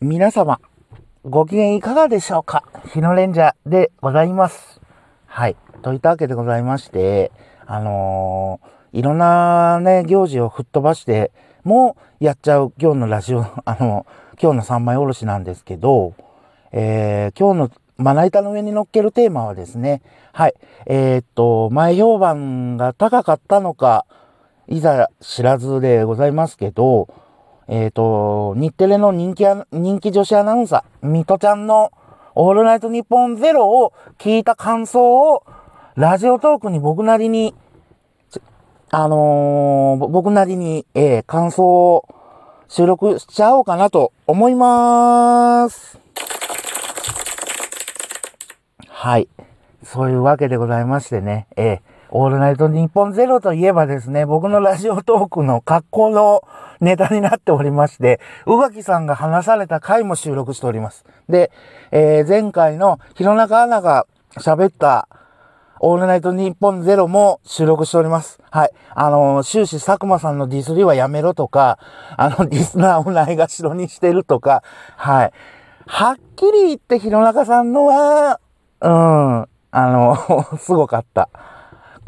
皆様、ご機嫌いかがでしょうか？日のレンジャーでございます。はい。といったわけでございまして、あのー、いろんなね、行事を吹っ飛ばしてもうやっちゃう今日のラジオ、あの、今日の三枚おろしなんですけど、えー、今日のまな板の上に乗っけるテーマはですね、はい。えー、っと、前評判が高かったのか、いざ知らずでございますけど、えっ、ー、と、日テレの人気人気女子アナウンサー、ミトちゃんのオールナイトニッポンゼロを聞いた感想を、ラジオトークに僕なりに、あのー、僕なりに、えー、感想を収録しちゃおうかなと思いまーす。はい。そういうわけでございましてね、えーオールナイトニッポンゼロといえばですね、僕のラジオトークの格好のネタになっておりまして、宇垣さんが話された回も収録しております。で、えー、前回の弘中アナが喋ったオールナイトニッポンゼロも収録しております。はい。あのー、終始佐久間さんのディスりはやめろとか、あの、ディスナーをないがしろにしてるとか、はい。はっきり言って弘中さんのは、うん、あの、すごかった。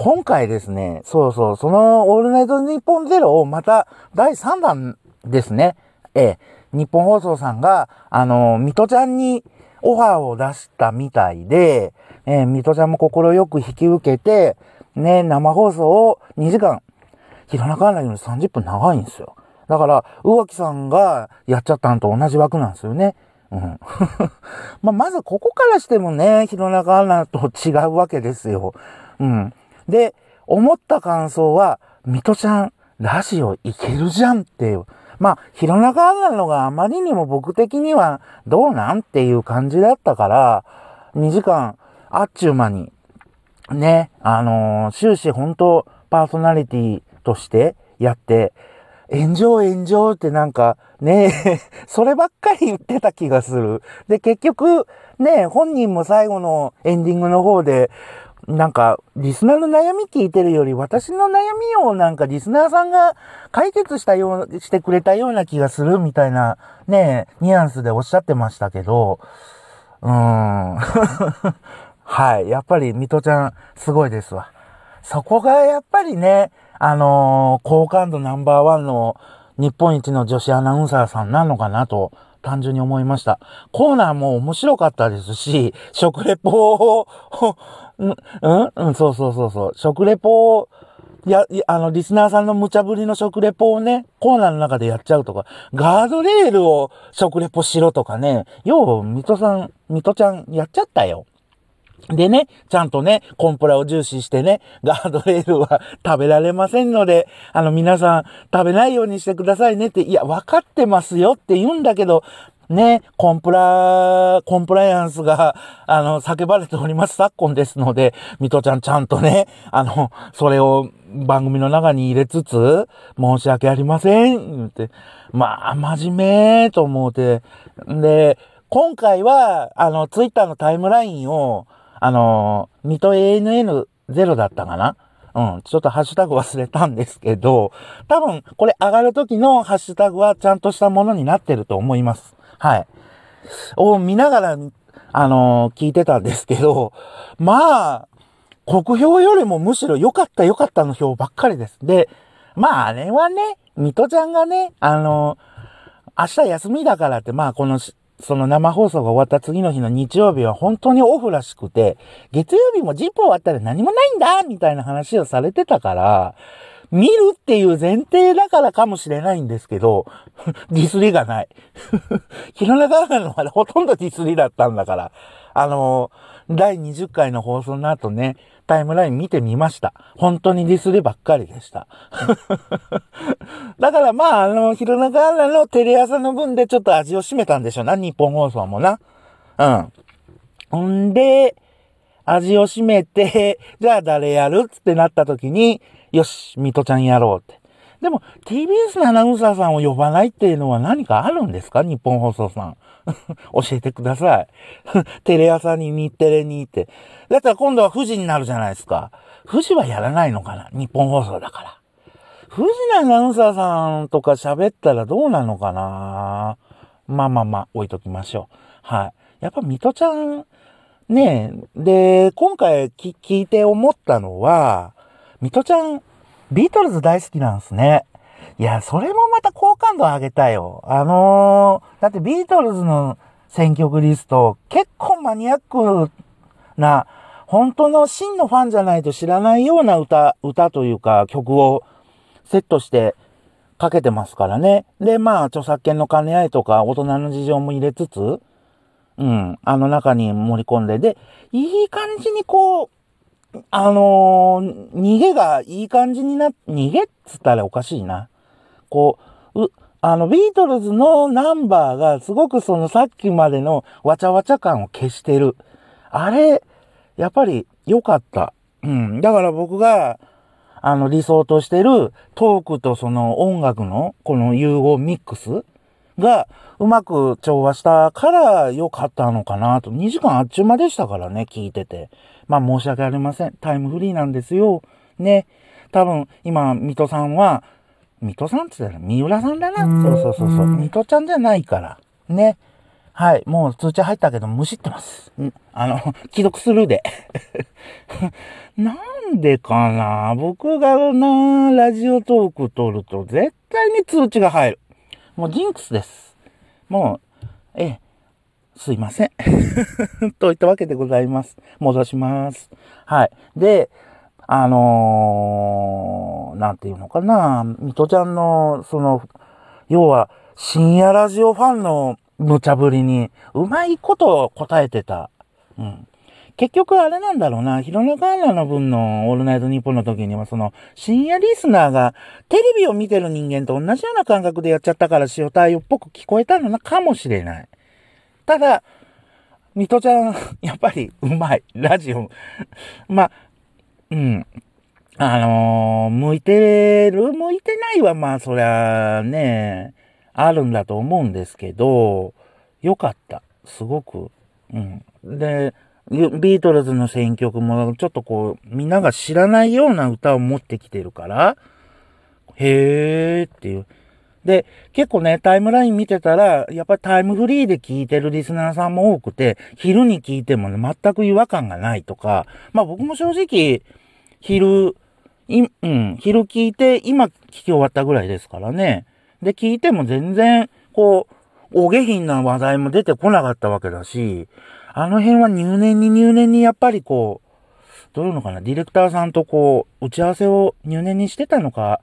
今回ですね、そうそう、そのオールナイトニッポンゼロをまた第3弾ですね。ええ、日本放送さんが、あの、ミトちゃんにオファーを出したみたいで、えー、ミトちゃんも心よく引き受けて、ね、生放送を2時間、広中アナより30分長いんですよ。だから、宇垣さんがやっちゃったんと同じ枠なんですよね。うん。ま、まずここからしてもね、広中アナと違うわけですよ。うん。で、思った感想は、ミトちゃん、ラジオいけるじゃんっていう。まあ、広中アナのがあまりにも僕的にはどうなんっていう感じだったから、2時間あっちゅう間に、ね、あのー、終始本当パーソナリティとしてやって、炎上炎上ってなんかね、そればっかり言ってた気がする。で、結局、ね、本人も最後のエンディングの方で、なんか、リスナーの悩み聞いてるより、私の悩みをなんかリスナーさんが解決したよう、してくれたような気がするみたいな、ね、ニュアンスでおっしゃってましたけど、うーん。はい。やっぱり、ミトちゃん、すごいですわ。そこがやっぱりね、あのー、好感度ナンバーワンの日本一の女子アナウンサーさんなのかなと、単純に思いました。コーナーも面白かったですし、食レポをうん、うん、そうそうそうそう。食レポを、や、あの、リスナーさんの無茶ぶりの食レポをね、コーナーの中でやっちゃうとか、ガードレールを食レポしろとかね、よう、ミトさん、ミトちゃんやっちゃったよ。でね、ちゃんとね、コンプラを重視してね、ガードレールは食べられませんので、あの皆さん食べないようにしてくださいねって、いや、わかってますよって言うんだけど、ね、コンプラ、コンプライアンスが、あの、叫ばれております。昨今ですので、ミトちゃんちゃんとね、あの、それを番組の中に入れつつ、申し訳ありません、って、まあ、真面目と思うて、で、今回は、あの、ツイッターのタイムラインを、あの、ミト ANN0 だったかな？うん、ちょっとハッシュタグ忘れたんですけど、多分これ上がる時のハッシュタグはちゃんとしたものになってると思います。はい。を見ながら、あのー、聞いてたんですけど、まあ、国評よりもむしろ良かった良かったの票ばっかりです。で、まああれはね、ミトちゃんがね、あのー、明日休みだからって、まあこの、その生放送が終わった次の日の日曜日は本当にオフらしくて、月曜日もジップ終わったら何もないんだみたいな話をされてたから、見るっていう前提だからかもしれないんですけど、ディスりがない。広中アナのあれほとんどディスりだったんだから。あの、第20回の放送の後ね、タイムライン見てみました。本当にディスりばっかりでした。だからまあ、あの、広中アナのテレ朝の分でちょっと味を占めたんでしょうな、日本放送もな。うん。んで、味を占めて、じゃあ誰やるってなった時に、よし、ミトちゃんやろうって。でも、TBS のアナウンサーさんを呼ばないっていうのは何かあるんですか？日本放送さん。教えてください。テレ朝に日テレにって。だったら今度は富士になるじゃないですか。富士はやらないのかな？日本放送だから。富士のアナウンサーさんとか喋ったらどうなのかな？まあまあまあ、置いときましょう。はい。やっぱ、ミトちゃん、ねえ、で、今回聞いて思ったのは、ミトちゃん、ビートルズ大好きなんですね。いや、それもまた好感度上げたよ。あのー、だってビートルズの選曲リスト、結構マニアックな、本当の真のファンじゃないと知らないような歌、歌というか曲をセットしてかけてますからね。で、まあ、著作権の兼ね合いとか大人の事情も入れつつ、うん、あの中に盛り込んで、で、いい感じにこう、あのー、逃げがいい感じにな、逃げっつったらおかしいな。こう、う、あの、ビートルズのナンバーがすごくそのさっきまでのわちゃわちゃ感を消してる。あれ、やっぱり良かった。うん。だから僕が、あの、理想としてるトークとその音楽のこの融合ミックスがうまく調和したから良かったのかなと。2時間あっちゅう間でしたからね、聞いてて。まあ申し訳ありません。タイムフリーなんですよ。ね。多分、今、水戸さんは、水戸さんって言ったら三浦さんだな。そうそうそうそう。水戸ちゃんじゃないから。ね。はい。もう通知入ったけど、むしってます。んあの、既読するで。なんでかな僕がな、ラジオトーク撮ると絶対に通知が入る。もうジンクスです。もう、ええ、すいません。といったわけでございます。戻します。はい。で、あのー、なんていうのかな、ミトちゃんの、その、要は、深夜ラジオファンの無茶ぶりに、うまいこと答えてた。うん。結局あれなんだろうな、広中アナの分のオールナイトニッポンの時には、その、深夜リスナーがテレビを見てる人間と同じような感覚でやっちゃったから塩対応っぽく聞こえたのかもしれない。ただ、ミトちゃん、やっぱりうまい。ラジオ。ま、うん。あのー、向いてる？向いてないはまあそりゃね、あるんだと思うんですけど、よかった。すごく。うん。で、ビートルズの選曲もちょっとこう、みんなが知らないような歌を持ってきてるから、へーっていう。で、結構ね、タイムライン見てたら、やっぱりタイムフリーで聞いてるリスナーさんも多くて、昼に聞いてもね、全く違和感がないとか、まあ僕も正直、昼、い、うん、昼聞いて、今聞き終わったぐらいですからね。で、聞いても全然、こう、お下品な話題も出てこなかったわけだし、あの辺は入念に入念にやっぱりこう、どういうのかな、ディレクターさんとこう、打ち合わせを入念にしてたのか、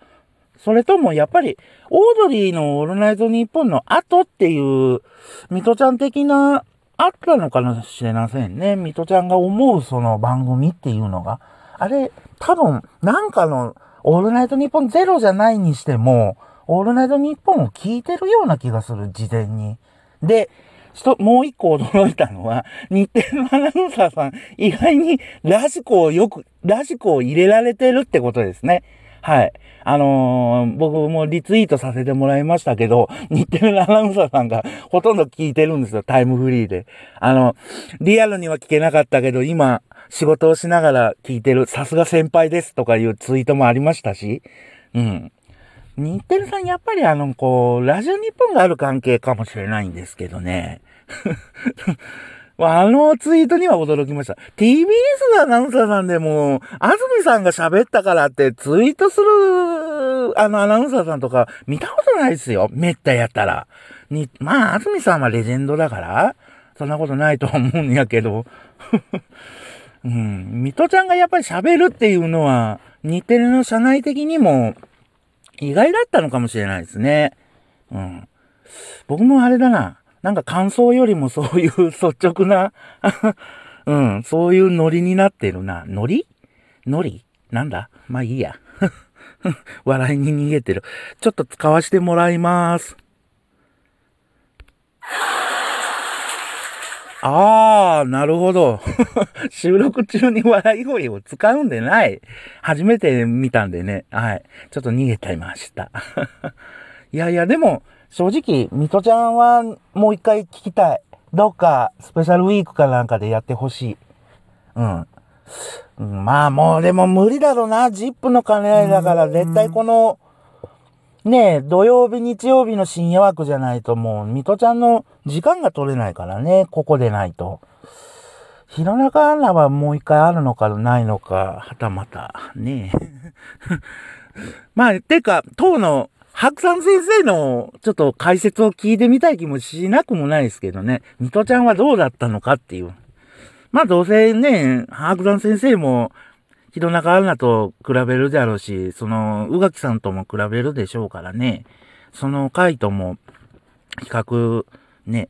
それともやっぱり、オードリーのオールナイトニッポンの後っていう、ミトちゃん的な、あったのかもしれませんね。ミトちゃんが思うその番組っていうのが。あれ、多分、なんかの、オールナイトニッポンゼロじゃないにしても、オールナイトニッポンを聞いてるような気がする、事前に。で、もう一個驚いたのは、日テレのアナウンサーさん、意外にラジコをよく、ラジコを入れられてるってことですね。はい。あのー、僕もリツイートさせてもらいましたけど、日テレのアナウンサーさんがほとんど聞いてるんですよ、タイムフリーで。あの、リアルには聞けなかったけど、今、仕事をしながら聞いてる、さすが先輩ですとかいうツイートもありましたし、うん。日テレさんやっぱりあの、こう、ラジオ日本がある関係かもしれないんですけどね。あのツイートには驚きました。TBS のアナウンサーさんでも、安住さんが喋ったからってツイートする、あのアナウンサーさんとか見たことないですよ。めったやったら。に、まあ、安住さんはレジェンドだから、そんなことないと思うんやけど。うん。ミトちゃんがやっぱり喋るっていうのは、日テレの社内的にも意外だったのかもしれないですね。うん。僕もあれだな。なんか感想よりもそういう率直な うん、そういうノリになってるな。ノリ？ノリ？なんだ？まあいいや。笑いに逃げてる。ちょっと使わせてもらいます。ああ、なるほど。収録中に笑い声を使うんでない。初めて見たんでね。はい。ちょっと逃げちゃいました。いやいや、でも、正直、ミトちゃんはもう一回聞きたい。どっかスペシャルウィークかなんかでやってほしい。うん。まあもうでも無理だろうな。ジップの兼ね合いだから絶対この、ねえ、土曜日、日曜日の深夜枠じゃないともう、ミトちゃんの時間が取れないからね、ここでないと。弘中アナはもう一回あるのかないのか、はたまた、ねえ。まあ、てか、当の白山先生のちょっと解説を聞いてみたい気もしなくもないですけどね。ミトちゃんはどうだったのかっていう。まあどうせね、白山先生も、弘中アナと比べるであろうし、その、宇垣さんとも比べるでしょうからね。その回とも、比較ね。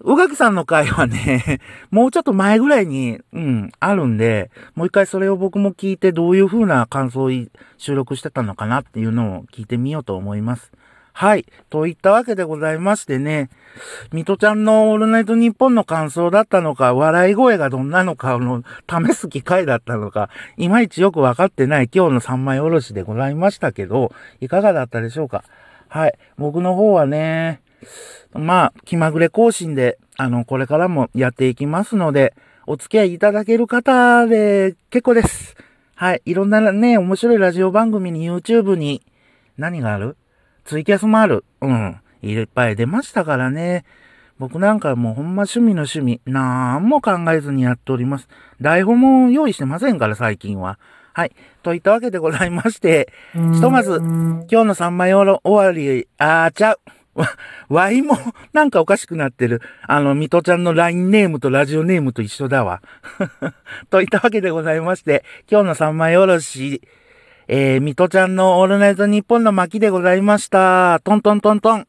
宇垣さんの回はね、もうちょっと前ぐらいに、うん、あるんで、もう一回それを僕も聞いてどういう風な感想を収録してたのかなっていうのを聞いてみようと思います。はい。といったわけでございましてね、ミトちゃんのオールナイトニッポンの感想だったのか、笑い声がどんなのかの試す機会だったのか、いまいちよくわかってない今日の三枚おろしでございましたけど、いかがだったでしょうか？はい。僕の方はね、まあ、気まぐれ更新で、あの、これからもやっていきますので、お付き合いいただける方で結構です。はい。いろんなね、面白いラジオ番組に YouTube に、何がある？ツイキャスもある。うん。いっぱい出ましたからね。僕なんかもうほんま趣味の趣味、なんも考えずにやっております。台本も用意してませんから、最近は。はい。といったわけでございまして、ひとまず、今日の3枚終わり、あーちゃう。わ、わいも、なんかおかしくなってる。あの、ミトちゃんの LINE ネームとラジオネームと一緒だわ。といったわけでございまして、今日の三枚おろし、えー、ミトちゃんのオールナイトニッポンの巻でございました。トントントントン。